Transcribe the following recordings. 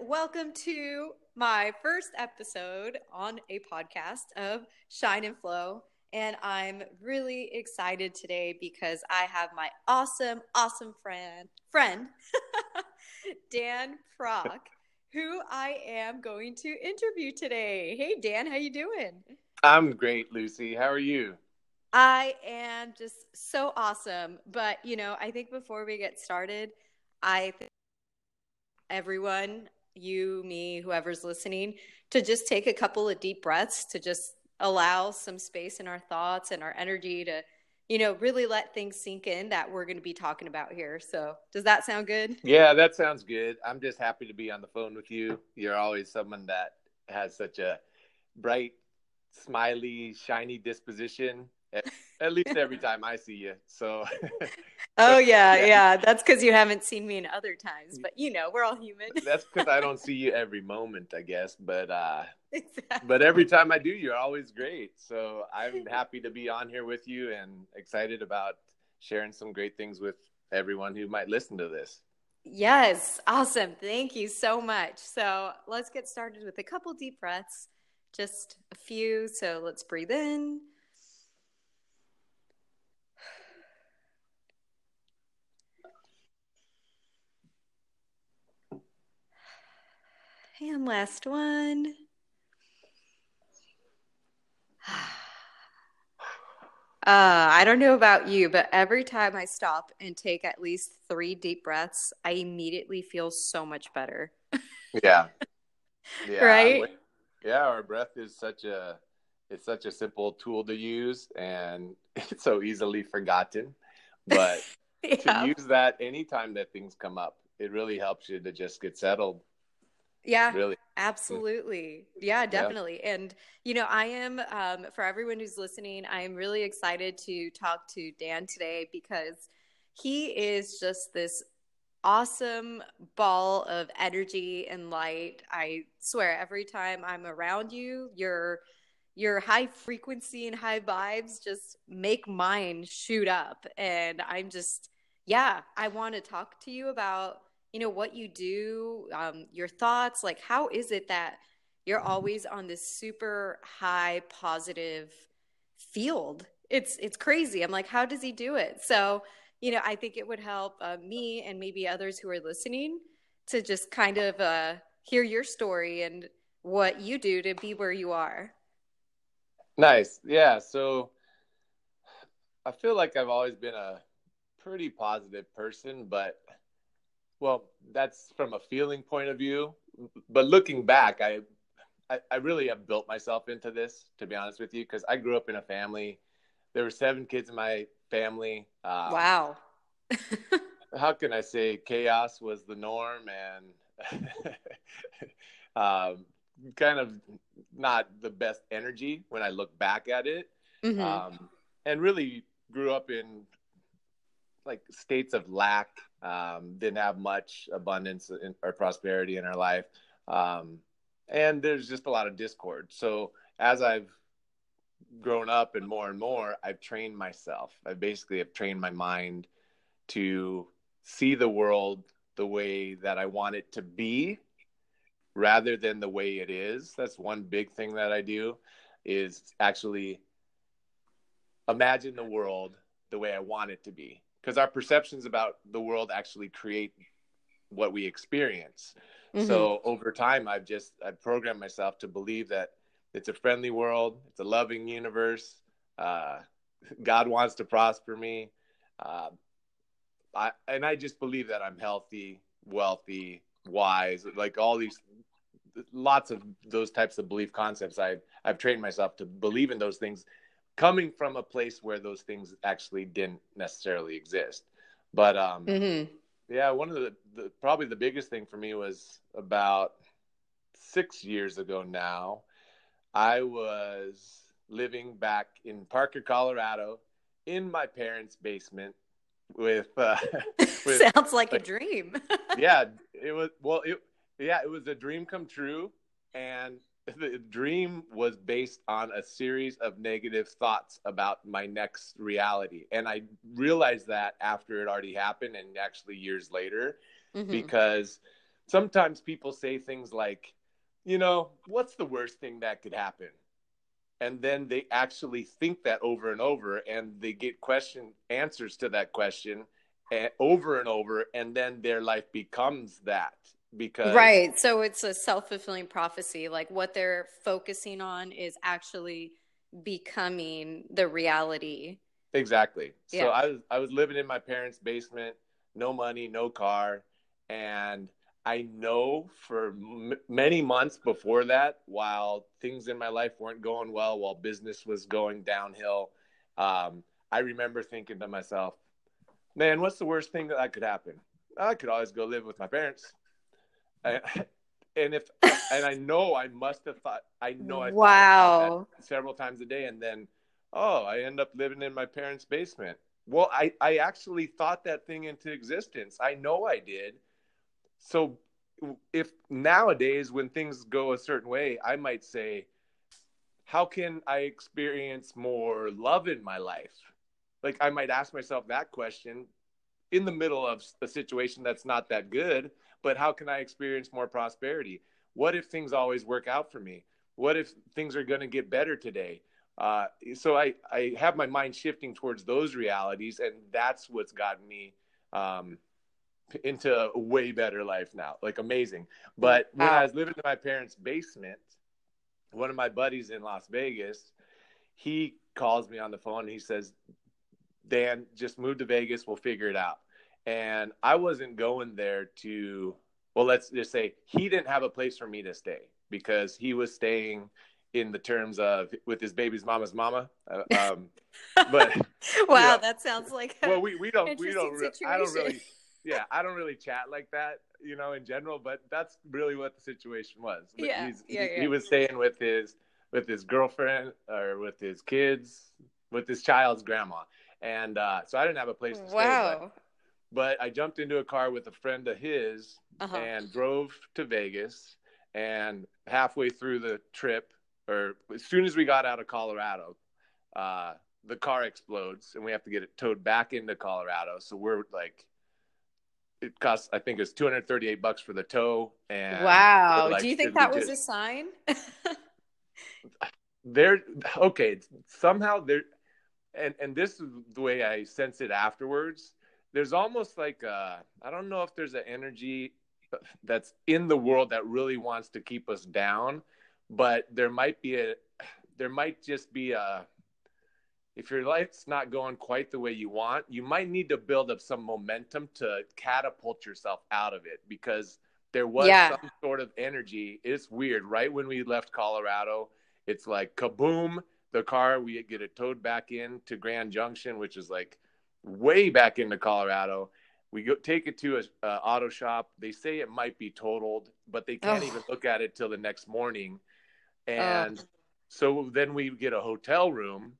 Welcome to my first episode on a podcast of Shine and Flow. And I'm really excited today because I have my awesome, awesome friend, friend, Dan Prock, who I am going to interview today. Hey Dan, how you doing? I'm great, Lucy. How are you? I am just so awesome. But, you know, I think before we get started, I think everyone, you, me, whoever's listening, to just take a couple of deep breaths to just allow some space in our thoughts and our energy to, you know, really let things sink in that we're going to be talking about here. So, does that sound good? Yeah, that sounds good. I'm just happy to be on the phone with you. You're always someone that has such a bright, smiley, shiny disposition at, at least every time I see you. So. oh yeah, yeah, yeah. That's because you haven't seen me in other times, but you know, we're all human. That's because I don't see you every moment, I guess. But uh, exactly. but every time I do, you're always great. So I'm happy to be on here with you and excited about sharing some great things with everyone who might listen to this. Yes, awesome. Thank you so much. So let's get started with a couple deep breaths, just a few. So let's breathe in And last one. Uh, I don't know about you, but every time I stop and take at least three deep breaths, I immediately feel so much better. yeah. yeah. Right? Yeah, our breath is such a it's such a simple tool to use and it's so easily forgotten. But yeah. to use that anytime that things come up, it really helps you to just get settled yeah, really. Absolutely. Yeah, definitely. Yeah. And, you know, I am, um, for everyone who's listening, I am really excited to talk to Dan today because he is just this awesome ball of energy and light. I swear, every time I'm around you, your your high frequency and high vibes just make mine shoot up. And I'm just, yeah, I want to talk to you about you know what you do um, your thoughts like how is it that you're mm-hmm. always on this super high positive field? It's it's crazy. I'm like how does he do it? So you know i think it would help uh, me and maybe others who are listening to just kind of uh, hear your story and what you do to be where you are. Nice. Yeah. So i feel like i've always been a pretty positive person but well, that's from a feeling point of view. But looking back, I, I, I really have built myself into this, to be honest with you, because I grew up in a family. There were seven kids in my family. Um, wow. how can I say chaos was the norm and um, kind of not the best energy when I look back at it. Mm-hmm. Um, and really grew up in like states of lack um, didn't have much abundance in, or prosperity in our life. Um, and there's just a lot of discord. So as i've grown up and more and more i've trained myself. I basically have trained my mind to see the world the way that i want it to be rather than the way it is. That's one big thing that i do is actually imagine the world the way i want it to be because our perceptions about the world actually create what we experience. Mm-hmm. So over time, I've just I've programmed myself to believe that it's a friendly world, it's a loving universe. Uh, God wants to prosper me, uh, I, and I just believe that I'm healthy, wealthy, wise, like all these lots of those types of belief concepts. I've I've trained myself to believe in those things coming from a place where those things actually didn't necessarily exist. But um, mm-hmm. yeah, one of the, the, probably the biggest thing for me was about six years ago now. I was living back in Parker, Colorado, in my parents' basement with. Uh, with Sounds like, like a dream. yeah, it was. Well, it yeah, it was a dream come true, and the dream was based on a series of negative thoughts about my next reality and i realized that after it already happened and actually years later mm-hmm. because sometimes people say things like, you know, what's the worst thing that could happen? And then they actually think that over and over, and they get question answers to that question over and over, and then their life becomes that because right. So it's a self fulfilling prophecy. Like what they're focusing on is actually becoming the reality. Exactly. Yeah. So I was I was living in my parents' basement, no money, no car, and I know for m- many months before that, while things in my life weren't going well, while business was going downhill, um, I remember thinking to myself, "Man, what's the worst thing that could happen? I could always go live with my parents." I, and if and I know I must have thought I know I wow several times a day, and then oh, I end up living in my parents' basement. Well, I I actually thought that thing into existence. I know I did. So if nowadays when things go a certain way, I might say, how can I experience more love in my life? Like I might ask myself that question in the middle of a situation that's not that good, but how can I experience more prosperity? What if things always work out for me? What if things are going to get better today? Uh, so I, I have my mind shifting towards those realities, and that's what's gotten me um, into a way better life now. Like amazing. But when wow. I was living in my parents' basement, one of my buddies in Las Vegas, he calls me on the phone. he says, Dan, just move to Vegas. We'll figure it out. And I wasn't going there to, well, let's just say he didn't have a place for me to stay because he was staying in the terms of with his baby's mama's mama. Uh, um, but wow, you know, that sounds like well, we, we don't we don't re- I don't really yeah I don't really chat like that you know in general, but that's really what the situation was. Yeah, yeah, he, yeah. he was staying with his with his girlfriend or with his kids with his child's grandma, and uh, so I didn't have a place to stay. Wow. But I jumped into a car with a friend of his uh-huh. and drove to Vegas. And halfway through the trip, or as soon as we got out of Colorado, uh, the car explodes and we have to get it towed back into Colorado. So we're like, it costs, I think it's 238 bucks for the tow. And wow. Like, Do you think that was just... a sign? there, okay. Somehow there, and, and this is the way I sense it afterwards there's almost like I don't know if there's an energy that's in the world that really wants to keep us down, but there might be a there might just be a if your life's not going quite the way you want, you might need to build up some momentum to catapult yourself out of it because there was yeah. some sort of energy. It's weird. Right when we left Colorado, it's like kaboom, the car, we get it towed back in to Grand Junction, which is like way back into Colorado. We go take it to a uh, auto shop. They say it might be totaled, but they can't even look at it till the next morning. And so then we get a hotel room,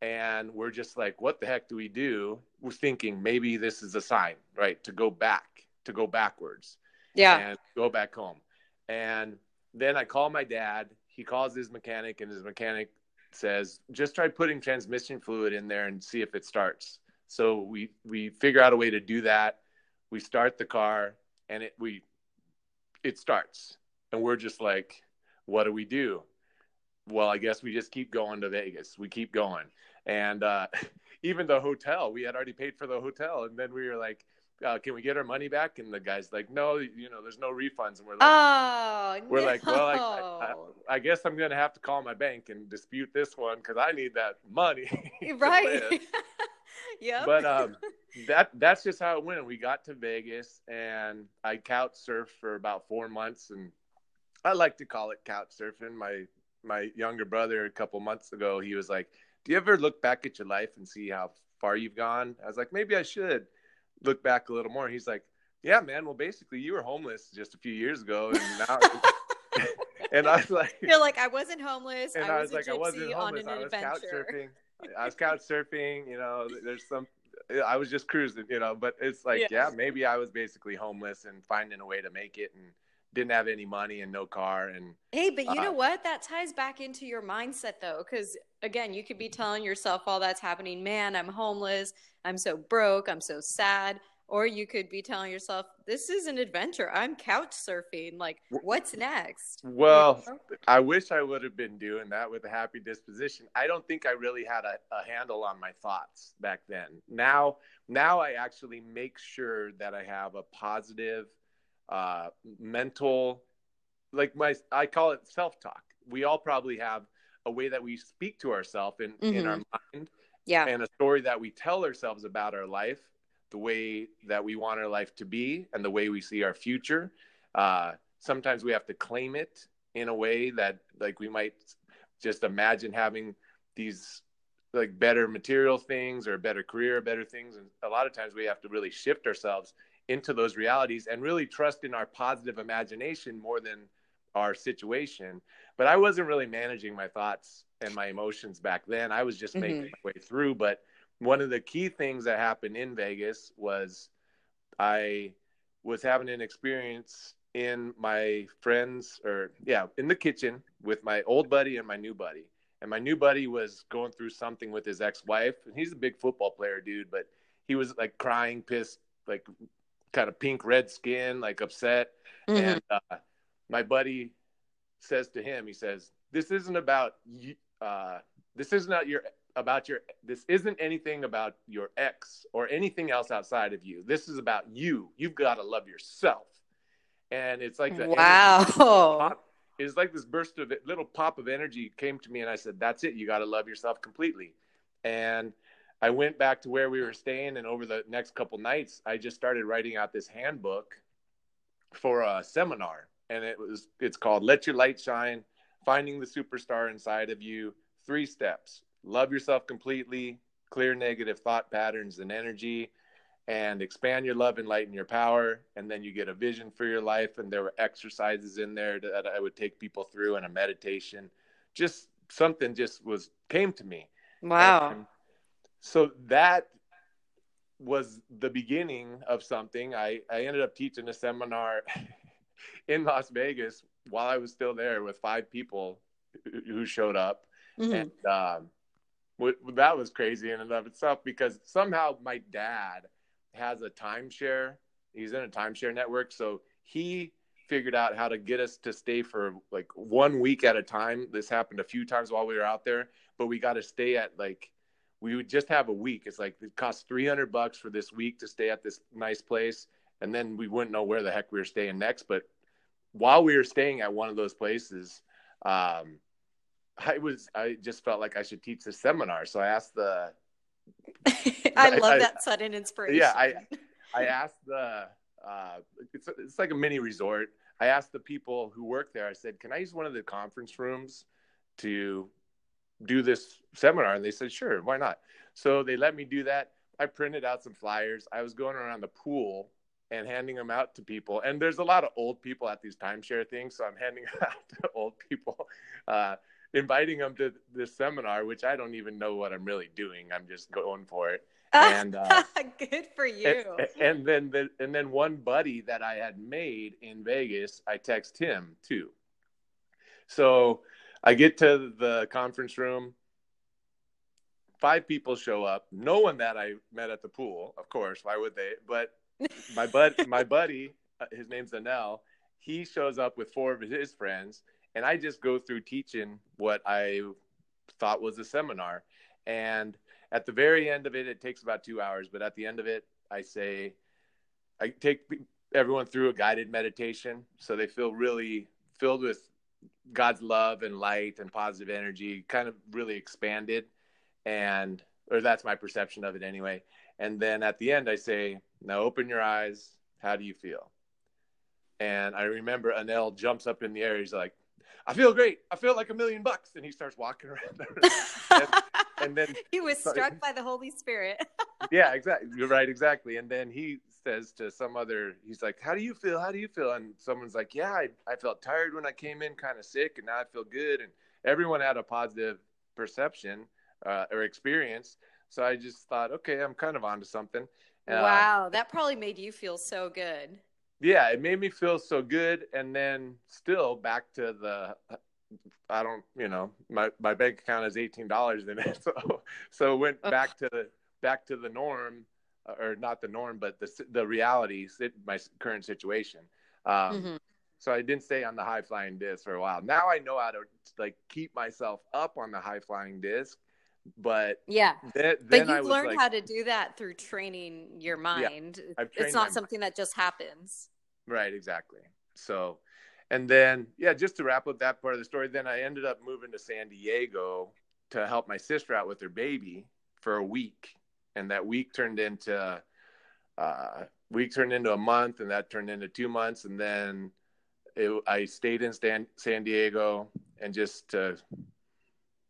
and we're just like, "What the heck do we do?" We're thinking maybe this is a sign, right, to go back, to go backwards, yeah, and go back home. And then I call my dad. He calls his mechanic, and his mechanic says, "Just try putting transmission fluid in there and see if it starts." So we we figure out a way to do that. We start the car and it we it starts. And we're just like, what do we do? Well, I guess we just keep going to Vegas. We keep going. And uh, even the hotel, we had already paid for the hotel. And then we were like, uh, can we get our money back? And the guy's like, no, you know, there's no refunds. And we're like, oh, we're no. like, well, I, I, I, guess I'm going to have to call my bank and dispute this one because I need that money. right. yeah. But um, that that's just how it went. We got to Vegas, and I couch surfed for about four months, and I like to call it couch surfing. My my younger brother, a couple months ago, he was like, "Do you ever look back at your life and see how far you've gone?" I was like, "Maybe I should look back a little more." He's like, "Yeah, man. Well, basically, you were homeless just a few years ago, and now." and I was like, "You're like I wasn't homeless. And I was, I was like, I wasn't homeless. I was adventure. couch surfing. I was couch surfing. You know, there's some. I was just cruising. You know, but it's like, yeah. yeah, maybe I was basically homeless and finding a way to make it, and didn't have any money and no car. And hey, but you uh, know what? That ties back into your mindset though, because again, you could be telling yourself while that's happening, man, I'm homeless. I'm so broke. I'm so sad. Or you could be telling yourself, "This is an adventure. I'm couch surfing. Like, what's next?" Well, you know? I wish I would have been doing that with a happy disposition. I don't think I really had a, a handle on my thoughts back then. Now, now I actually make sure that I have a positive uh, mental, like my I call it self talk. We all probably have a way that we speak to ourselves in, mm-hmm. in our mind yeah and a story that we tell ourselves about our life the way that we want our life to be and the way we see our future uh, sometimes we have to claim it in a way that like we might just imagine having these like better material things or a better career better things and a lot of times we have to really shift ourselves into those realities and really trust in our positive imagination more than our situation but i wasn't really managing my thoughts and my emotions back then. I was just mm-hmm. making my way through. But one of the key things that happened in Vegas was I was having an experience in my friends or yeah, in the kitchen with my old buddy and my new buddy. And my new buddy was going through something with his ex-wife, and he's a big football player, dude, but he was like crying, pissed, like kind of pink red skin, like upset. Mm-hmm. And uh, my buddy says to him, he says, "This isn't about you, uh, this is not your about your this isn't anything about your ex or anything else outside of you. This is about you. You've got to love yourself. And it's like the wow. it's like this burst of little pop of energy came to me and i said that's it. You got to love yourself completely. And i went back to where we were staying and over the next couple nights i just started writing out this handbook for a seminar. And it was it's called let your light shine finding the superstar inside of you. Three steps love yourself completely, clear negative thought patterns and energy, and expand your love and lighten your power. And then you get a vision for your life. And there were exercises in there that I would take people through and a meditation. Just something just was came to me. Wow. And so that was the beginning of something. I, I ended up teaching a seminar in Las Vegas while I was still there with five people who showed up, mm-hmm. and um, that was crazy in and of itself because somehow my dad has a timeshare. He's in a timeshare network, so he figured out how to get us to stay for like one week at a time. This happened a few times while we were out there, but we got to stay at like we would just have a week. It's like it costs 300 bucks for this week to stay at this nice place. And then we wouldn't know where the heck we were staying next. But while we were staying at one of those places, um, I was I just felt like I should teach this seminar. So I asked the I love I, that sudden inspiration. Yeah, I I asked the uh, it's it's like a mini resort. I asked the people who work there. I said, "Can I use one of the conference rooms to do this seminar?" And they said, "Sure, why not?" So they let me do that. I printed out some flyers. I was going around the pool and handing them out to people. And there's a lot of old people at these timeshare things, so I'm handing out to old people, uh, inviting them to this seminar, which I don't even know what I'm really doing. I'm just going for it. And uh, good for you. And, and then the, and then one buddy that I had made in Vegas, I text him too. So I get to the conference room. Five people show up. No one that I met at the pool, of course. Why would they? But my bud, my buddy, uh, his name's Anel. He shows up with four of his friends, and I just go through teaching what I thought was a seminar. And at the very end of it, it takes about two hours. But at the end of it, I say, I take everyone through a guided meditation, so they feel really filled with God's love and light and positive energy, kind of really expanded, and or that's my perception of it anyway. And then at the end, I say, now open your eyes. How do you feel? And I remember Anel jumps up in the air. He's like, I feel great. I feel like a million bucks. And he starts walking around. and, and, then he was struck by the Holy Spirit. yeah, exactly. You're right. Exactly. And then he says to some other, he's like, How do you feel? How do you feel? And someone's like, Yeah, I, I felt tired when I came in, kind of sick, and now I feel good. And everyone had a positive perception uh, or experience. So I just thought, okay, I'm kind of onto something. Uh, wow, that probably made you feel so good. Yeah, it made me feel so good. And then still back to the, I don't, you know, my, my bank account is $18 in it. So, so went back to the, back to the norm or not the norm, but the the reality, my current situation. Um, mm-hmm. So I didn't stay on the high flying disc for a while. Now I know how to like keep myself up on the high flying disc. But yeah, then, but you've learned like, how to do that through training your mind. Yeah, it's not something mind. that just happens. Right, exactly. So, and then yeah, just to wrap up that part of the story, then I ended up moving to San Diego to help my sister out with her baby for a week, and that week turned into uh, week turned into a month, and that turned into two months, and then it, I stayed in san, San Diego and just uh,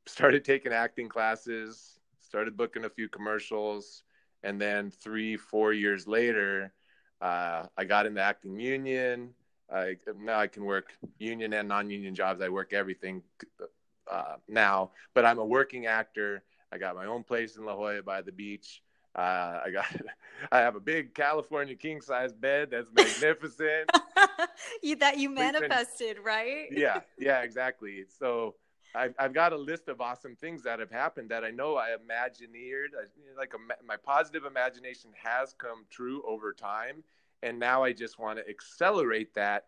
started taking acting classes, started booking a few commercials, and then three, four years later, uh, I got in the acting union. I, now I can work union and non-union jobs. I work everything uh, now, but I'm a working actor. I got my own place in La Jolla by the beach. Uh, I got, I have a big California king size bed that's magnificent. you that you manifested, right? yeah, yeah, exactly. So I've I've got a list of awesome things that have happened that I know I imagineered. like a, my positive imagination has come true over time, and now I just want to accelerate that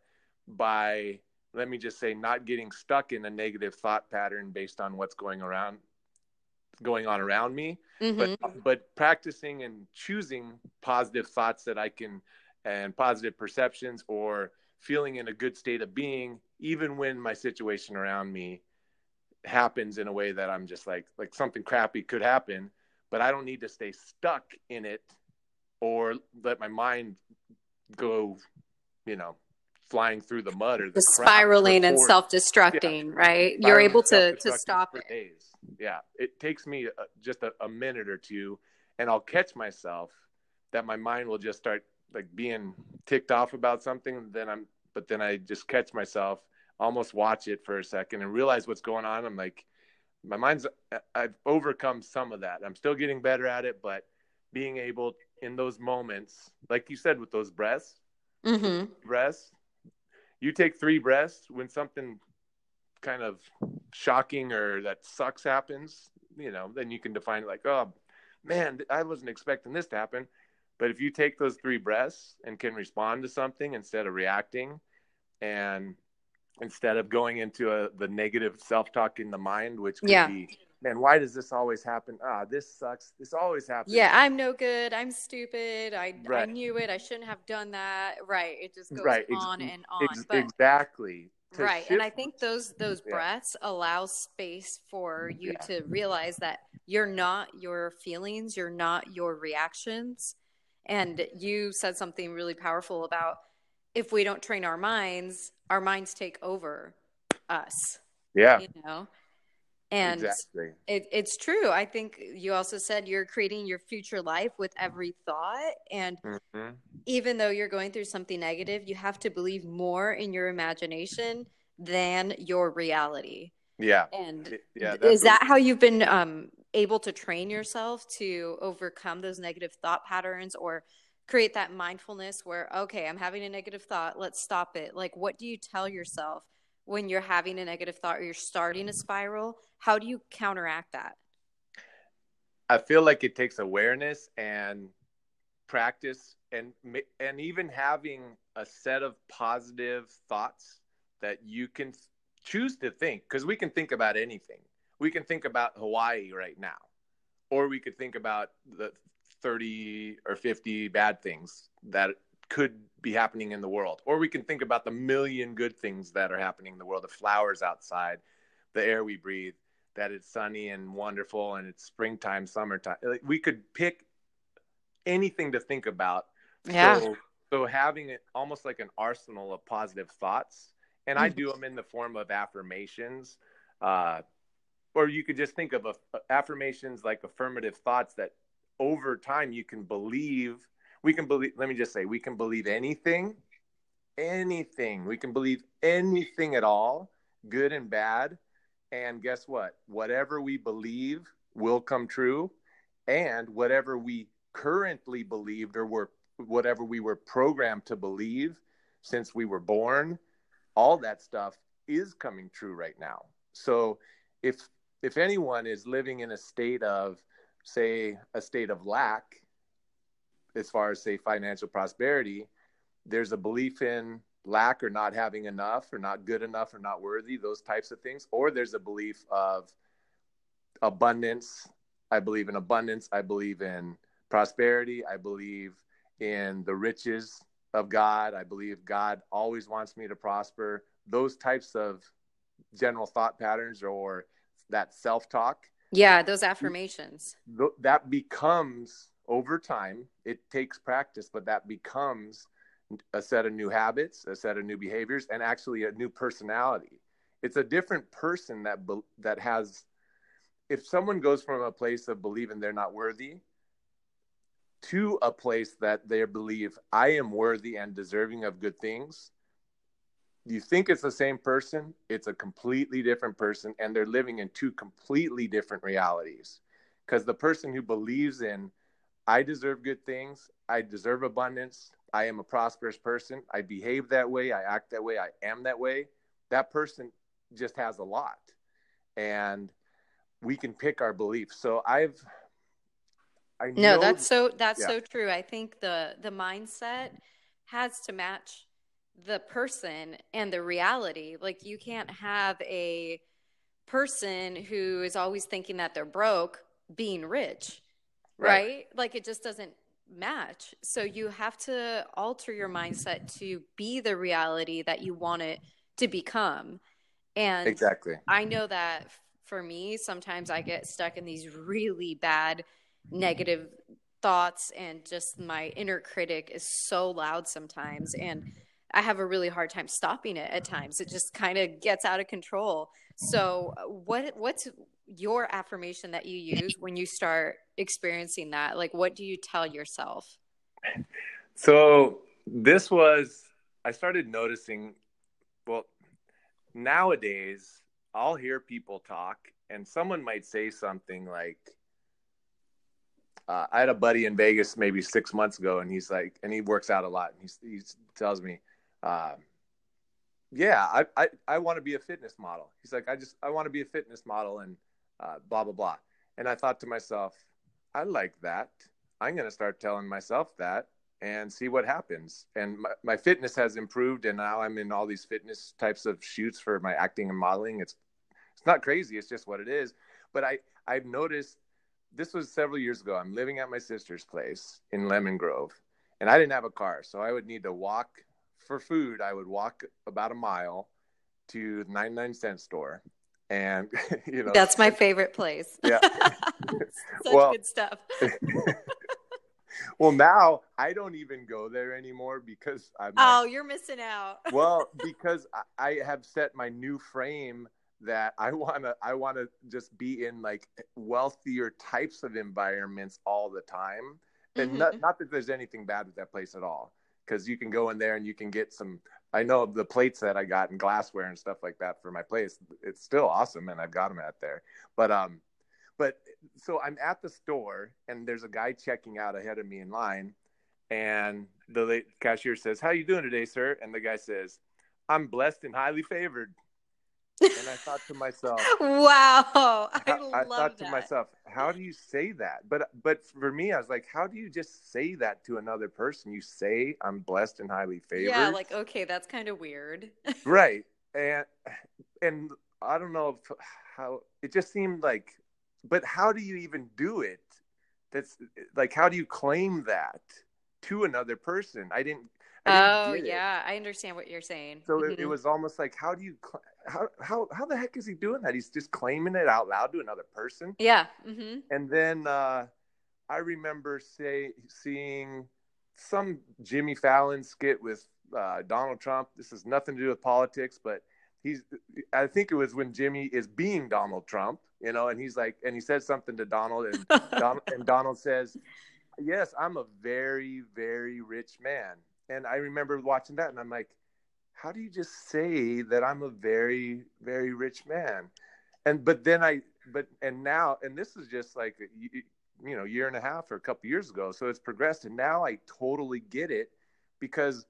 by let me just say not getting stuck in a negative thought pattern based on what's going around going on around me mm-hmm. but but practicing and choosing positive thoughts that i can and positive perceptions or feeling in a good state of being even when my situation around me happens in a way that i'm just like like something crappy could happen but i don't need to stay stuck in it or let my mind go you know flying through the mud or the, spiraling and self-destructing yeah. right you're able to to stop it days. yeah it takes me a, just a, a, minute or two and i'll catch myself that my mind will just start like being ticked off about something then i'm but then i just catch myself almost watch it for a second and realize what's going on i'm like my mind's i've overcome some of that i'm still getting better at it but being able in those moments like you said with those breaths mm-hmm. breaths you take three breaths when something kind of shocking or that sucks happens, you know, then you can define it like, oh man, I wasn't expecting this to happen. But if you take those three breaths and can respond to something instead of reacting and instead of going into a, the negative self-talk in the mind, which could yeah. be man, why does this always happen? Ah, this sucks. This always happens. Yeah, I'm no good. I'm stupid. I right. I knew it. I shouldn't have done that. Right. It just goes right. on Ex- and on. Ex- but, exactly. right. Shift- and I think those those yeah. breaths allow space for you yeah. to realize that you're not your feelings, you're not your reactions. And you said something really powerful about if we don't train our minds, our minds take over us. Yeah. You know? And exactly. it, it's true. I think you also said you're creating your future life with every thought. And mm-hmm. even though you're going through something negative, you have to believe more in your imagination than your reality. Yeah. And yeah, is that how you've been um, able to train yourself to overcome those negative thought patterns or create that mindfulness where, okay, I'm having a negative thought, let's stop it? Like, what do you tell yourself when you're having a negative thought or you're starting a spiral? How do you counteract that? I feel like it takes awareness and practice and and even having a set of positive thoughts that you can choose to think because we can think about anything. We can think about Hawaii right now or we could think about the 30 or 50 bad things that could be happening in the world. Or we can think about the million good things that are happening in the world the flowers outside, the air we breathe, that it's sunny and wonderful and it's springtime, summertime. Like we could pick anything to think about. Yeah. So, so having it almost like an arsenal of positive thoughts. And mm-hmm. I do them in the form of affirmations. Uh, or you could just think of a, affirmations like affirmative thoughts that over time you can believe we can believe let me just say we can believe anything anything we can believe anything at all good and bad. And guess what? Whatever we believe will come true. And whatever we currently believed or were whatever we were programmed to believe since we were born all that stuff is coming true right now. So if if anyone is living in a state of say a state of lack as far as say financial prosperity, there's a belief in lack or not having enough or not good enough or not worthy, those types of things, or there's a belief of abundance. I believe in abundance. I believe in prosperity. I believe in the riches of God. I believe God always wants me to prosper. Those types of general thought patterns or that self talk. Yeah, those affirmations. That becomes over time, it takes practice, but that becomes a set of new habits, a set of new behaviors, and actually a new personality. It's a different person that that has. If someone goes from a place of believing they're not worthy to a place that they believe I am worthy and deserving of good things, you think it's the same person, it's a completely different person, and they're living in two completely different realities. Because the person who believes in, I deserve good things, I deserve abundance, I am a prosperous person, I behave that way, I act that way, I am that way, that person just has a lot. And we can pick our beliefs. So I've I no, that's so that's yeah. so true. I think the the mindset has to match the person and the reality. Like you can't have a person who is always thinking that they're broke being rich. Right? right? Like it just doesn't match. So you have to alter your mindset to be the reality that you want it to become. And Exactly. I know that for me sometimes I get stuck in these really bad negative thoughts and just my inner critic is so loud sometimes and I have a really hard time stopping it at times. It just kind of gets out of control. So, what what's your affirmation that you use when you start experiencing that? Like, what do you tell yourself? So, this was I started noticing. Well, nowadays I'll hear people talk, and someone might say something like, uh, I had a buddy in Vegas maybe six months ago, and he's like, and he works out a lot. And he tells me, uh, "Yeah, I I, I want to be a fitness model." He's like, "I just I want to be a fitness model," and uh, blah blah blah. And I thought to myself, I like that. I'm going to start telling myself that and see what happens. And my, my fitness has improved, and now I'm in all these fitness types of shoots for my acting and modeling. It's it's not crazy. It's just what it is. But I I've noticed this was several years ago. I'm living at my sister's place in Lemon Grove, and I didn't have a car, so I would need to walk for food. I would walk about a mile to the 99 cent store, and you know that's my favorite place. Yeah, such well, good stuff. well, now I don't even go there anymore because I'm. Oh, like, you're missing out. well, because I, I have set my new frame that I want to I want to just be in like wealthier types of environments all the time. And mm-hmm. not not that there's anything bad with that place at all because you can go in there and you can get some I know the plates that I got and glassware and stuff like that for my place it's still awesome and I've got them out there. But um but so I'm at the store and there's a guy checking out ahead of me in line and the cashier says, "How you doing today, sir?" And the guy says, "I'm blessed and highly favored." And I thought to myself, "Wow, I, I love I thought that. to myself, how do you say that?" But but for me, I was like, "How do you just say that to another person? You say I'm blessed and highly favored." Yeah, like okay, that's kind of weird. right, and and I don't know if, how it just seemed like, but how do you even do it? That's like, how do you claim that to another person? I didn't. I oh yeah, I understand what you're saying. So mm-hmm. it, it, was almost like, how do you? Cl- how how how the heck is he doing that? He's just claiming it out loud to another person. Yeah. Mm-hmm. And then uh, I remember say seeing some Jimmy Fallon skit with uh, Donald Trump. This has nothing to do with politics, but he's. I think it was when Jimmy is being Donald Trump, you know, and he's like, and he says something to Donald, and Donald, and Donald says, "Yes, I'm a very very rich man." And I remember watching that, and I'm like how do you just say that I'm a very, very rich man? And, but then I, but, and now, and this is just like, you know, year and a half or a couple years ago. So it's progressed. And now I totally get it because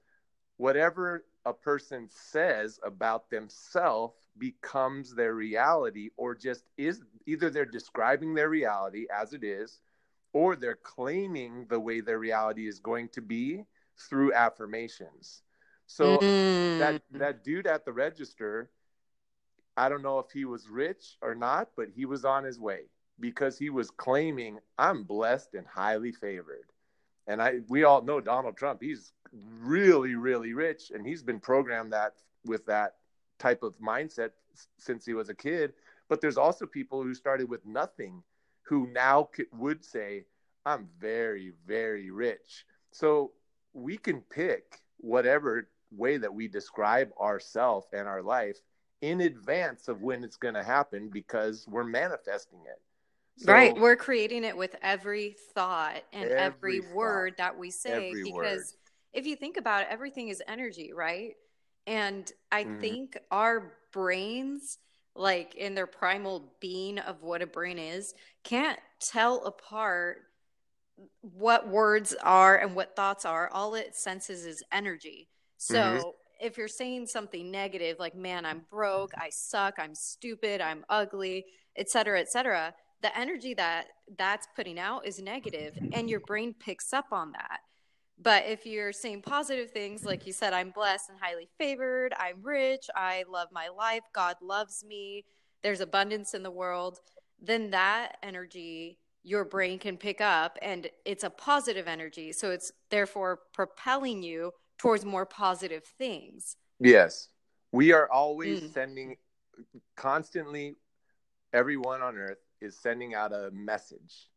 whatever a person says about themselves becomes their reality or just is either they're describing their reality as it is or they're claiming the way their reality is going to be through affirmations. So mm. that that dude at the register, I don't know if he was rich or not, but he was on his way because he was claiming I'm blessed and highly favored. And I we all know Donald Trump, he's really really rich and he's been programmed that with that type of mindset since he was a kid, but there's also people who started with nothing who now would say I'm very very rich. So we can pick whatever way that we describe ourself and our life in advance of when it's going to happen because we're manifesting it. So, right. We're creating it with every thought and every, every word that we say because word. if you think about it, everything is energy, right? And I mm-hmm. think our brains, like in their primal being of what a brain is, can't tell apart what words are and what thoughts are. All it senses is energy. So mm-hmm. if you're saying something negative, like, man, I'm broke, I suck, I'm stupid, I'm ugly, etc., etc., the energy that that's putting out is negative and your brain picks up on that. But if you're saying positive things, like you said, I'm blessed and highly favored, I'm rich, I love my life, God loves me, there's abundance in the world, then that energy your brain can pick up and it's a positive energy. So it's therefore propelling you towards more positive things. Yes. We are always mm. sending constantly everyone on earth is sending out a message.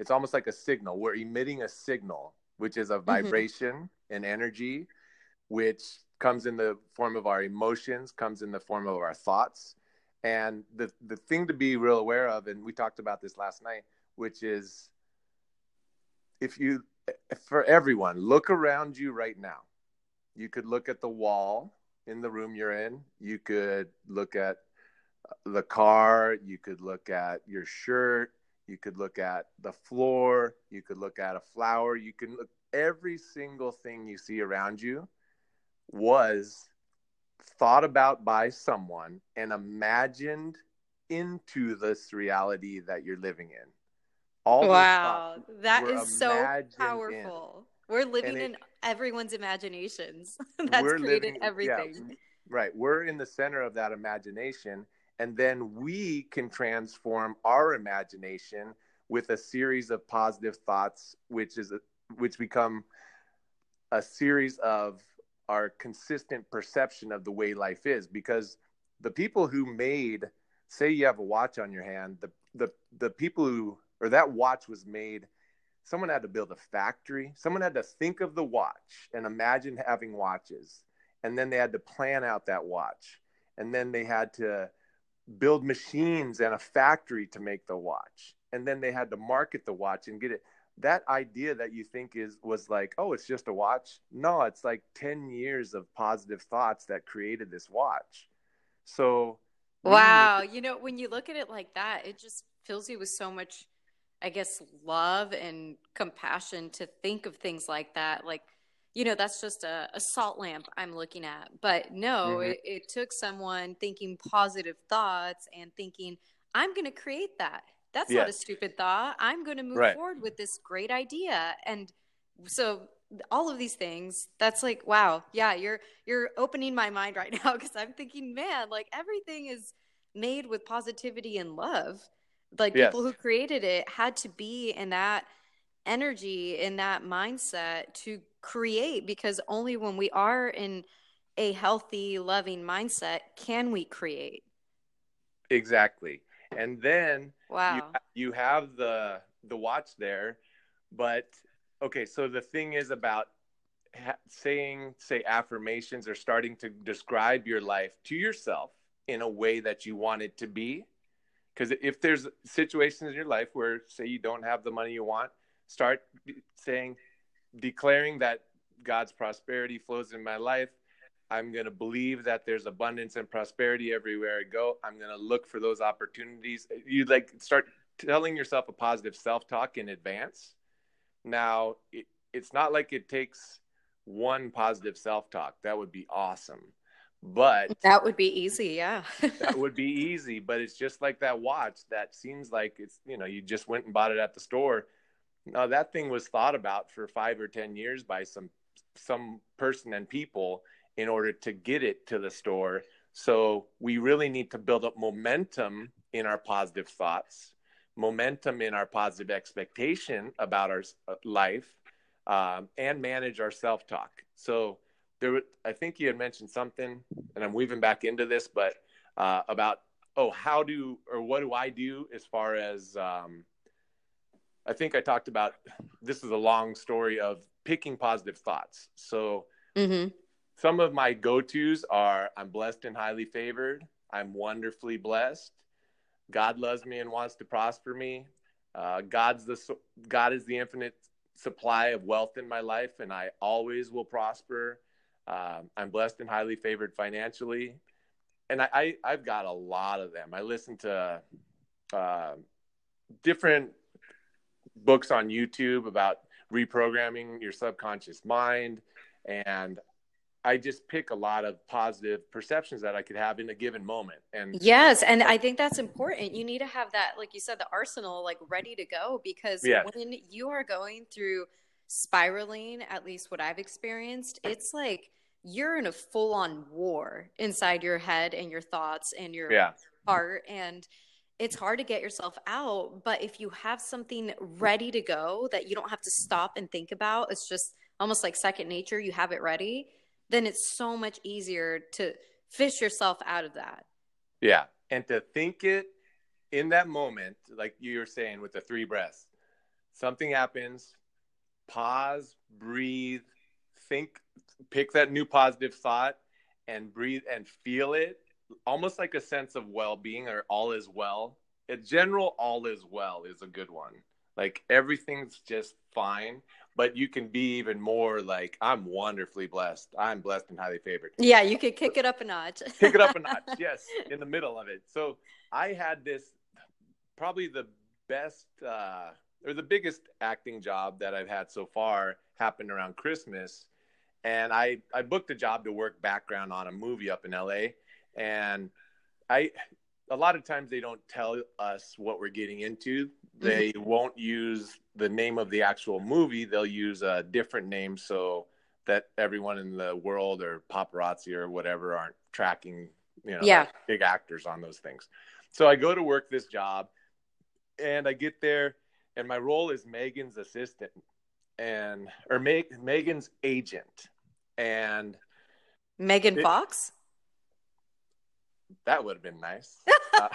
It's almost like a signal. We're emitting a signal, which is a mm-hmm. vibration mm-hmm. and energy, which comes in the form of our emotions, comes in the form of our thoughts. And the, the thing to be real aware of, and we talked about this last night, which is if you, for everyone, look around you right now you could look at the wall in the room you're in. You could look at the car. You could look at your shirt. You could look at the floor. You could look at a flower. You can look every single thing you see around you was thought about by someone and imagined into this reality that you're living in. All wow, that is so powerful. In. We're living it, in everyone's imaginations. That's created living, everything. Yeah, right. We're in the center of that imagination. And then we can transform our imagination with a series of positive thoughts, which is a, which become a series of our consistent perception of the way life is. Because the people who made, say, you have a watch on your hand, the the the people who or that watch was made someone had to build a factory. Someone had to think of the watch and imagine having watches. And then they had to plan out that watch. And then they had to build machines and a factory to make the watch. And then they had to market the watch and get it. That idea that you think is was like oh it's just a watch? No it's like 10 years of positive thoughts that created this watch. So wow. you know when you look at it like that it just fills you with so much I guess, love and compassion to think of things like that. Like, you know, that's just a, a salt lamp I'm looking at. But no, mm-hmm. it, it took someone thinking positive thoughts and thinking, I'm going to create that. That's yes. not a stupid thought. I'm going to move right. forward with this great idea. And so all of these things that's like wow yeah you're you're opening my mind right now because i'm thinking man like everything is made with positivity and love like yes. people who created it had to be in that energy in that mindset to create because only when we are in a healthy loving mindset can we create. Exactly. And then wow. you, you have the the watch there but okay so the thing is about ha- saying say affirmations or starting to describe your life to yourself in a way that you want it to be because if there's situations in your life where say you don't have the money you want start saying declaring that god's prosperity flows in my life. I'm going to believe that there's abundance and prosperity everywhere i go. I'm going to look for those opportunities. You like start telling yourself a positive self-talk in advance. Now it, it's not like it takes one positive self-talk. That would be awesome but that would be easy, yeah. that would be easy, but it's just like that watch that seems like it's, you know, you just went and bought it at the store. now that thing was thought about for five or ten years by some some person and people in order to get it to the store. So we really need to build up momentum in our positive thoughts, momentum in our positive expectation about our uh, life, um, and manage our self talk. So there, I think you had mentioned something, and I'm weaving back into this, but uh, about oh, how do or what do I do as far as um, I think I talked about this is a long story of picking positive thoughts. So mm-hmm. some of my go tos are I'm blessed and highly favored. I'm wonderfully blessed. God loves me and wants to prosper me. Uh, God's the God is the infinite supply of wealth in my life, and I always will prosper. Um, I'm blessed and highly favored financially, and I, I have got a lot of them. I listen to uh, different books on YouTube about reprogramming your subconscious mind. And I just pick a lot of positive perceptions that I could have in a given moment. And yes, and I think that's important. You need to have that, like you said, the arsenal like ready to go because when you are going through spiraling, at least what I've experienced, it's like you're in a full on war inside your head and your thoughts and your yeah. heart. And it's hard to get yourself out. But if you have something ready to go that you don't have to stop and think about, it's just almost like second nature, you have it ready, then it's so much easier to fish yourself out of that. Yeah. And to think it in that moment, like you were saying with the three breaths, something happens, pause, breathe, think, pick that new positive thought and breathe and feel it. Almost like a sense of well-being or all is well. In general all is well is a good one. Like everything's just fine but you can be even more like i'm wonderfully blessed. I'm blessed and highly favored. Yeah you could kick it up a notch. Kick it up a notch yes in the middle of it. So i had this probably the best uh, or the biggest acting job that i've had so far happened around christmas and i i booked a job to work background on a movie up in la and I a lot of times they don't tell us what we're getting into. Mm-hmm. They mm-hmm. won't use the name of the actual movie. They'll use a different name so that everyone in the world or paparazzi or whatever aren't tracking, you know, yeah. like big actors on those things. So I go to work this job and I get there and my role is Megan's assistant and or Meg, Megan's agent and Megan it, Fox? that would have been nice. Uh,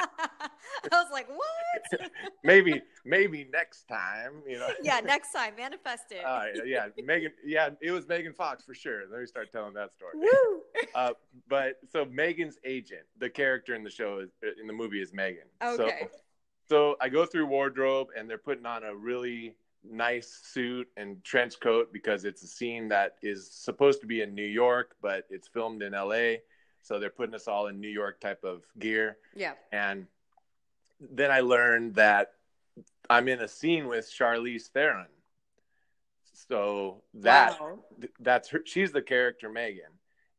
I was like, what? maybe, maybe next time, you know. yeah, next time, manifest it. Uh, yeah, Megan. Yeah, it was Megan Fox for sure. Let me start telling that story. Woo! Uh, but so Megan's agent, the character in the show is, in the movie is Megan. Okay. So, so I go through wardrobe, and they're putting on a really nice suit and trench coat because it's a scene that is supposed to be in New York, but it's filmed in L.A so they're putting us all in New York type of gear. Yeah. And then I learned that I'm in a scene with Charlize Theron. So that wow. that's her. She's the character Megan.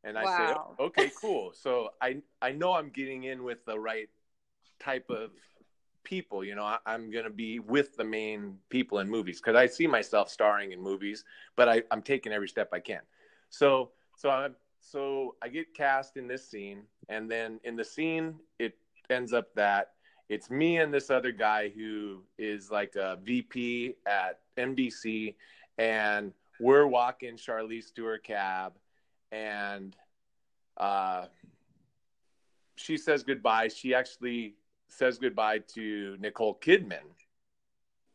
And I wow. say, oh, okay, cool. So I I know I'm getting in with the right type of people. You know, I, am going to be with the main people in movies because I see myself starring in movies, but I, I'm taking every step I can. So so I'm so I get cast in this scene, and then in the scene, it ends up that it's me and this other guy who is like a VP at NBC, and we're walking Charlize her cab, and uh, she says goodbye. She actually says goodbye to Nicole Kidman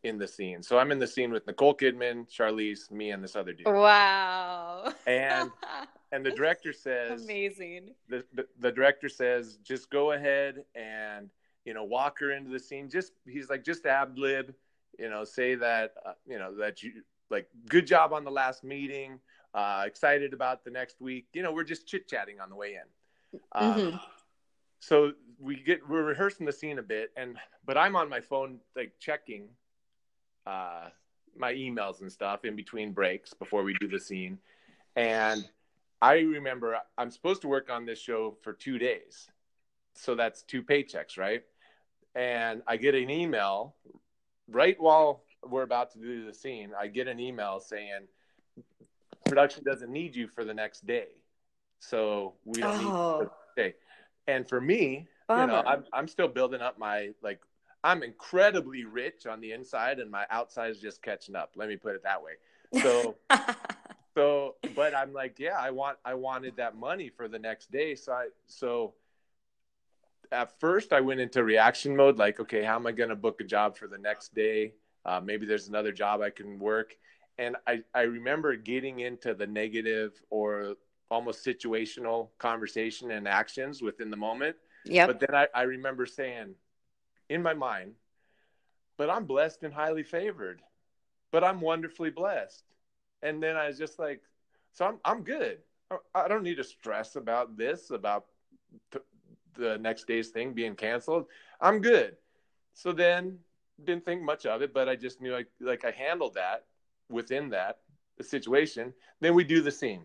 in the scene. So I'm in the scene with Nicole Kidman, Charlize, me, and this other dude. Wow. And and the director says amazing the, the, the director says just go ahead and you know walk her into the scene just he's like just ab lib you know say that uh, you know that you like good job on the last meeting uh excited about the next week you know we're just chit chatting on the way in um, mm-hmm. So we get we're rehearsing the scene a bit and but i'm on my phone like checking uh my emails and stuff in between breaks before we do the scene and I remember I'm supposed to work on this show for two days. So that's two paychecks, right? And I get an email right while we're about to do the scene, I get an email saying production doesn't need you for the next day, so we don't oh. need day. And for me, Bummer. you know, I'm I'm still building up my like I'm incredibly rich on the inside, and my outside is just catching up. Let me put it that way. So, so, but I'm like, yeah, I want, I wanted that money for the next day. So I, so at first I went into reaction mode, like, okay, how am I going to book a job for the next day? Uh, maybe there's another job I can work. And I, I remember getting into the negative or almost situational conversation and actions within the moment. Yeah. But then I, I remember saying in my mind, but I'm blessed and highly favored, but I'm wonderfully blessed. And then I was just like, so I'm, I'm good. I don't need to stress about this, about the next day's thing being canceled. I'm good. So then didn't think much of it, but I just knew I, like I handled that within that the situation. Then we do the scene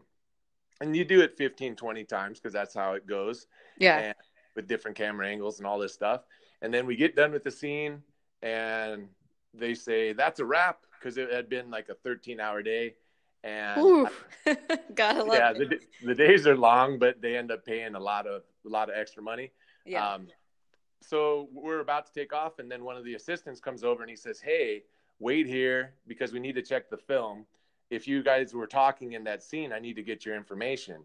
and you do it 15, 20 times because that's how it goes. Yeah. And with different camera angles and all this stuff. And then we get done with the scene and they say, that's a wrap because it had been like a 13 hour day. And I, gotta love yeah, it. The, the days are long, but they end up paying a lot of a lot of extra money. Yeah. Um, so we're about to take off, and then one of the assistants comes over and he says, "Hey, wait here because we need to check the film. If you guys were talking in that scene, I need to get your information."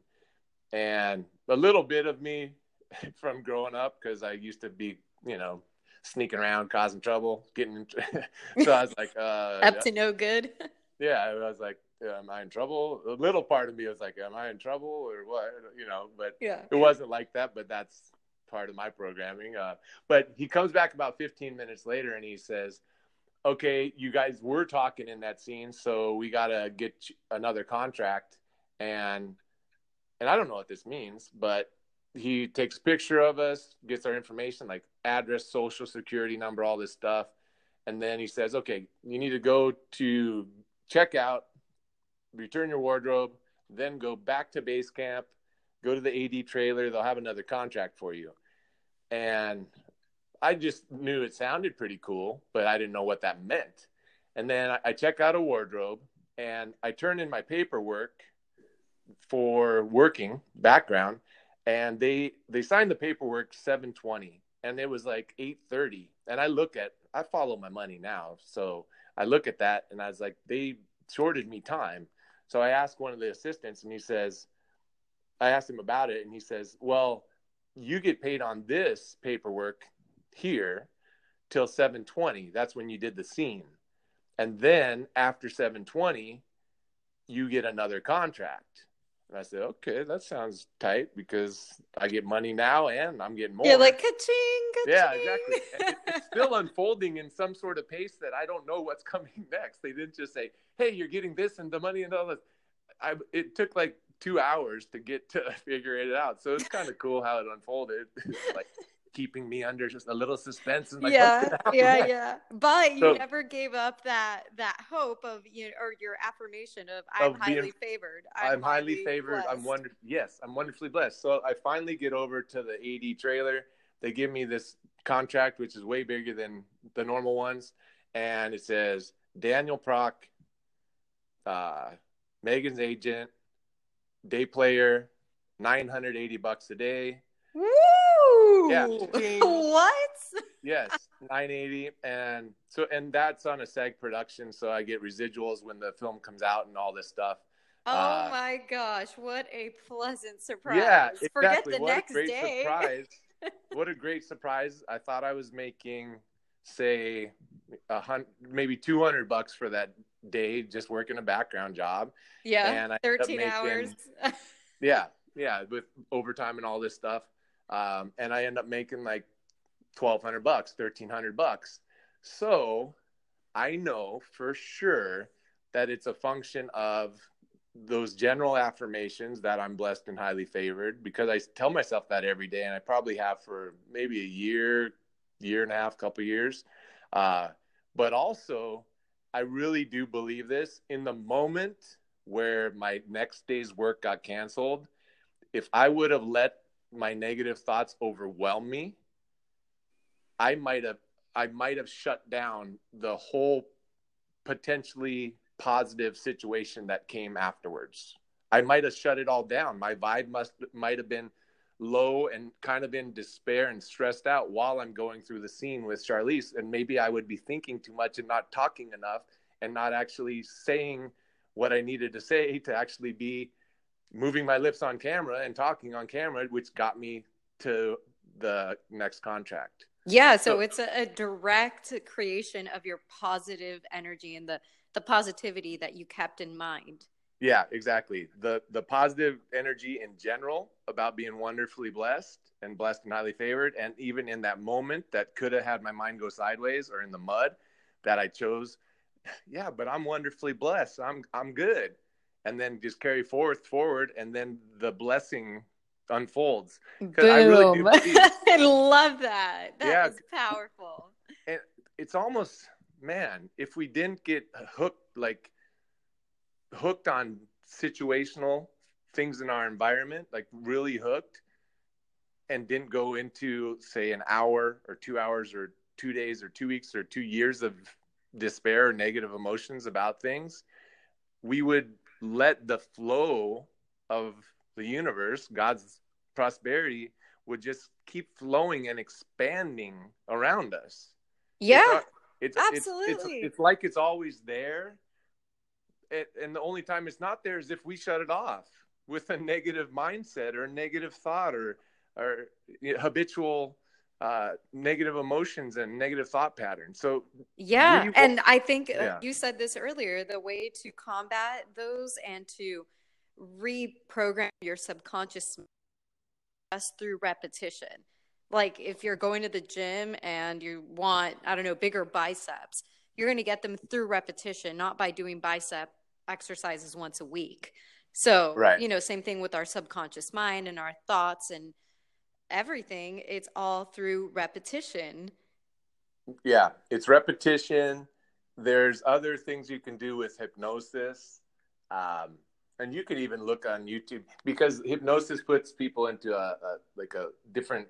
And a little bit of me from growing up, because I used to be, you know, sneaking around, causing trouble, getting. so I was like, uh, up to no good. yeah, I was like, am I in trouble? A little part of me was like, am I in trouble or what? You know, but yeah. it wasn't like that. But that's part of my programming. Uh, but he comes back about 15 minutes later and he says, okay, you guys were talking in that scene, so we got to get another contract. And, and I don't know what this means, but he takes a picture of us, gets our information like address, social security number, all this stuff. And then he says, okay, you need to go to check out return your wardrobe, then go back to base camp, go to the AD trailer. They'll have another contract for you. And I just knew it sounded pretty cool, but I didn't know what that meant. And then I, check out a wardrobe and I turn in my paperwork for working background and they they signed the paperwork 720 and it was like 830 and i look at i follow my money now. So i look at that and i was like they shorted me time. So I asked one of the assistants, and he says, I asked him about it, and he says, Well, you get paid on this paperwork here till 720. That's when you did the scene. And then after 720, you get another contract. And I said, okay, that sounds tight because I get money now and I'm getting more. You're like, ka-ching, ka-ching. Yeah, exactly. It, it's still unfolding in some sort of pace that I don't know what's coming next. They didn't just say, hey, you're getting this and the money and all this. I, it took like two hours to get to figure it out. So it's kind of cool how it unfolded. like keeping me under just a little suspense and like, yeah yeah next? yeah but you never gave up that that hope of you know, or your affirmation of i'm of highly being, favored i'm, I'm highly, highly favored blessed. i'm wonder yes i'm wonderfully blessed so i finally get over to the ad trailer they give me this contract which is way bigger than the normal ones and it says daniel proc uh, megan's agent day player 980 bucks a day Woo! Yeah. what? Yes, 980 and so and that's on a SAG production so I get residuals when the film comes out and all this stuff. Oh uh, my gosh, what a pleasant surprise. Yeah, exactly. Forget the what next a great day. surprise. what a great surprise. I thought I was making say a hundred maybe 200 bucks for that day just working a background job. Yeah. And I 13 making, hours. yeah. Yeah, with overtime and all this stuff um, and I end up making like twelve hundred bucks, thirteen hundred bucks. So I know for sure that it's a function of those general affirmations that I'm blessed and highly favored because I tell myself that every day, and I probably have for maybe a year, year and a half, couple years. Uh, but also, I really do believe this. In the moment where my next day's work got canceled, if I would have let my negative thoughts overwhelm me, I might have I might have shut down the whole potentially positive situation that came afterwards. I might have shut it all down. My vibe must might have been low and kind of in despair and stressed out while I'm going through the scene with Charlize. And maybe I would be thinking too much and not talking enough and not actually saying what I needed to say to actually be moving my lips on camera and talking on camera, which got me to the next contract. Yeah, so, so it's a, a, direct creation of your positive energy and the the positivity that you kept in mind. Yeah, exactly. The the positive energy in general about being wonderfully blessed and blessed and highly favored and even in that moment that could have had my mind go sideways or in the mud that I chose yeah, but I'm wonderfully blessed. I'm I'm good. And then just carry forth forward and then the blessing unfolds. Boom. I really do I love that. That yeah. is powerful. And it's almost man, if we didn't get hooked like hooked on situational things in our environment, like really hooked, and didn't go into say an hour or two hours or two days or two weeks or two years of despair or negative emotions about things, we would let the flow of the universe, God's prosperity, would just keep flowing and expanding around us. Yeah. It's, absolutely. It's, it's, it's, like it's always there. It, and the only time it's not there is if we shut it off with a negative mindset or a negative thought or, or habitual uh, negative emotions and negative thought patterns. So yeah, and I think uh, yeah. you said this earlier. The way to combat those and to reprogram your subconscious just through repetition. Like if you're going to the gym and you want, I don't know, bigger biceps, you're going to get them through repetition, not by doing bicep exercises once a week. So, right. you know, same thing with our subconscious mind and our thoughts and everything, it's all through repetition. Yeah, it's repetition. There's other things you can do with hypnosis. Um, and you can even look on YouTube because hypnosis puts people into a, a like a different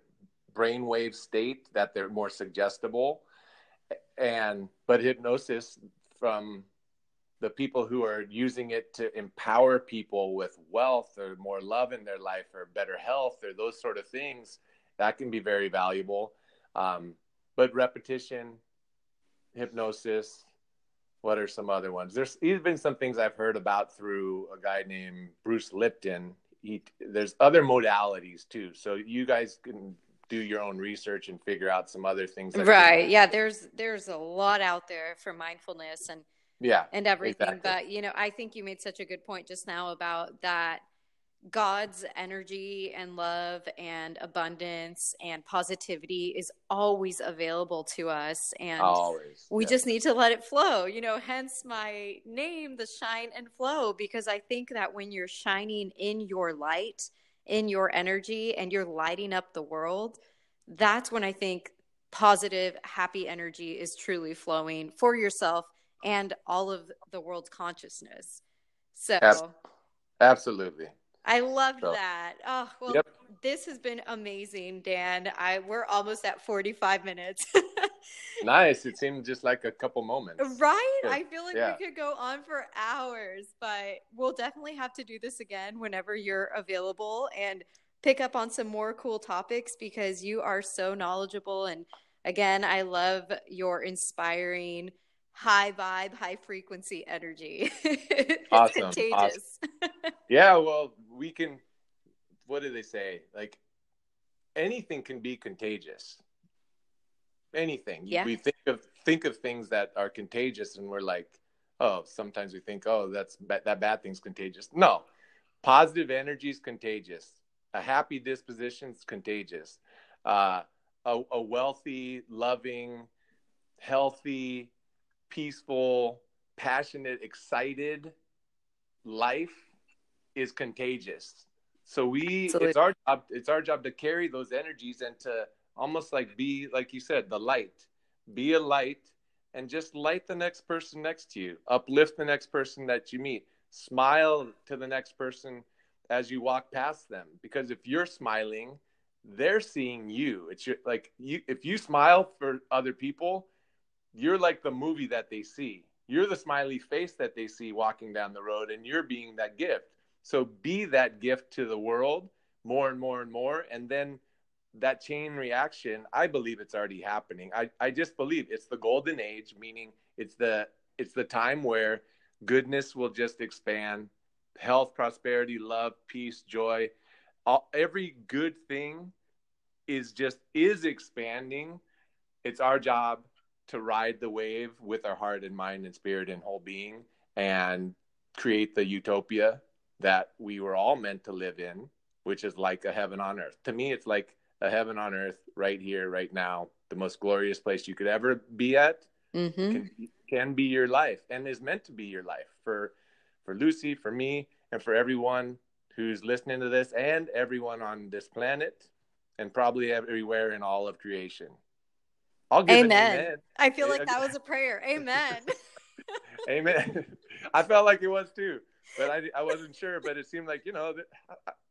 brainwave state that they're more suggestible. And but hypnosis from the people who are using it to empower people with wealth or more love in their life or better health or those sort of things that can be very valuable. Um, but repetition hypnosis what are some other ones? There's even some things i've heard about through a guy named bruce lipton. He, there's other modalities too. So you guys can do your own research and figure out some other things right. yeah there's there's a lot out there for mindfulness. And yeah and everything exactly. but you know i think you made such a good point just now about that god's energy and love and abundance and positivity is always available to us and always we yeah. just need to let it flow you know hence my name the shine and flow because i think that when you're shining in your light in your energy and you're lighting up the world that's when i think positive happy energy is truly flowing for yourself and all of the world's consciousness. So absolutely. I love so, that. Oh, well, yep. this has been amazing, Dan. I we're almost at 45 minutes. nice. It seemed just like a couple moments. Right? I feel like yeah. we could go on for hours, but we'll definitely have to do this again whenever you're available and pick up on some more cool topics because you are so knowledgeable and again, I love your inspiring high vibe, high frequency energy. awesome. Contagious. Awesome. yeah, well, we can what do they say? Like anything can be contagious. Anything. Yeah. We think of think of things that are contagious and we're like, oh, sometimes we think, oh, that's that bad thing's contagious. No. Positive energy is contagious. A happy disposition is contagious. Uh, a, a wealthy, loving, healthy, peaceful, passionate, excited life is contagious. So we Absolutely. it's our job it's our job to carry those energies and to almost like be like you said the light. Be a light and just light the next person next to you. Uplift the next person that you meet. Smile to the next person as you walk past them because if you're smiling, they're seeing you. It's your, like you if you smile for other people, you're like the movie that they see. You're the smiley face that they see walking down the road and you're being that gift. So be that gift to the world more and more and more. And then that chain reaction i believe it's already happening. I, I just believe it's the golden age meaning it's the it's the time where goodness will just expand. Health prosperity love peace joy all, every good thing is just is expanding. It's our job to ride the wave with our heart and mind and spirit and whole being and create the utopia that we were all meant to live in which is like a heaven on earth to me it's like a heaven on earth right here right now the most glorious place you could ever be at mm-hmm. can, can be your life and is meant to be your life for for lucy for me and for everyone who's listening to this and everyone on this planet and probably everywhere in all of creation. I'll give amen. amen. I feel like that was a prayer. Amen. amen. I felt like it was too, but I, I wasn't sure. But it seemed like, you know,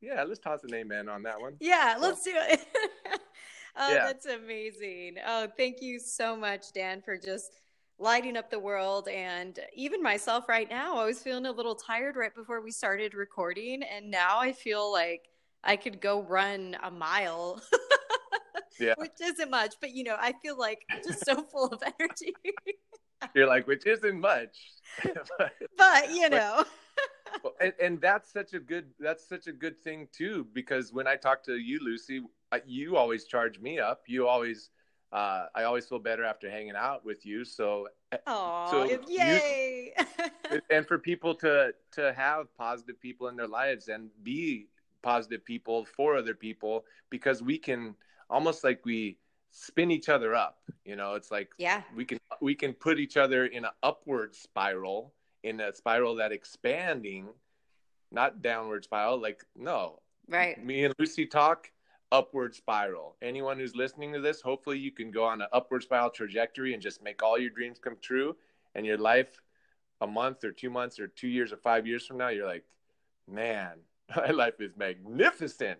yeah, let's toss an amen on that one. Yeah, let's do it. oh, yeah. that's amazing. Oh, thank you so much, Dan, for just lighting up the world and even myself right now i was feeling a little tired right before we started recording and now i feel like i could go run a mile yeah. which isn't much but you know i feel like just so full of energy you're like which isn't much but, but, you know and, and, that's such a good that's such a good thing too because when i talk to you lucy you always charge me up you always uh, I always feel better after hanging out with you. So, eh, Aww, so yay! You, and for people to to have positive people in their lives and be positive people for other people, because we can almost like we spin each other up. You know, it's like yeah, we can we can put each other in an upward spiral, in a spiral that expanding, not downward spiral. Like no, right. Me and Lucy talk upward spiral. Anyone who's listening to this, hopefully you can go on an upward spiral trajectory and just make all your dreams come true. And your life, a month or two months or two years or five years from now, you're like, man, my life is magnificent.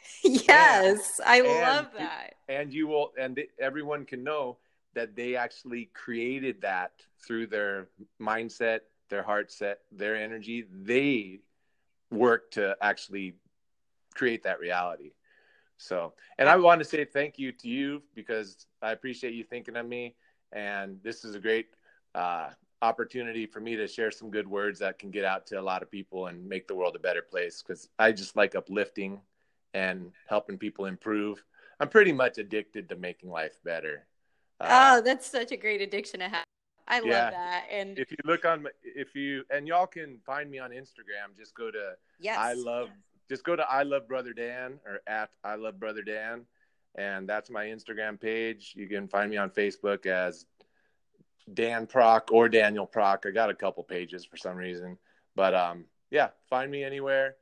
Yes, and, I love that. And you will, and everyone can know that they actually created that through their mindset, their heart set, their energy. They work to actually create that reality. So, and I want to say thank you to you because I appreciate you thinking of me. And this is a great uh, opportunity for me to share some good words that can get out to a lot of people and make the world a better place because I just like uplifting and helping people improve. I'm pretty much addicted to making life better. Uh, oh, that's such a great addiction to have. I love that. And if you look on, if you and y'all can find me on Instagram, just go to yes. I love just go to I love brother Dan or at I love brother Dan, and that's my Instagram page. You can find me on Facebook as Dan Proc or Daniel Proc. I got a couple pages for some reason, but um, yeah, find me anywhere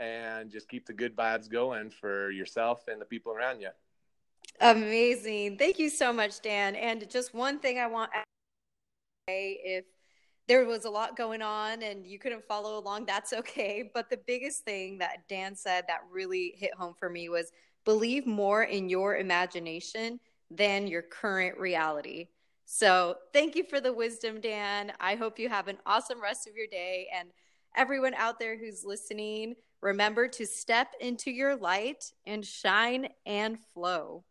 and just keep the good vibes going for yourself and the people around you. Amazing. Thank you so much, Dan. And just one thing I want to say if there was a lot going on and you couldn't follow along, that's okay. But the biggest thing that Dan said that really hit home for me was believe more in your imagination than your current reality. So, thank you for the wisdom, Dan. I hope you have an awesome rest of your day. And everyone out there who's listening, remember to step into your light and shine and flow.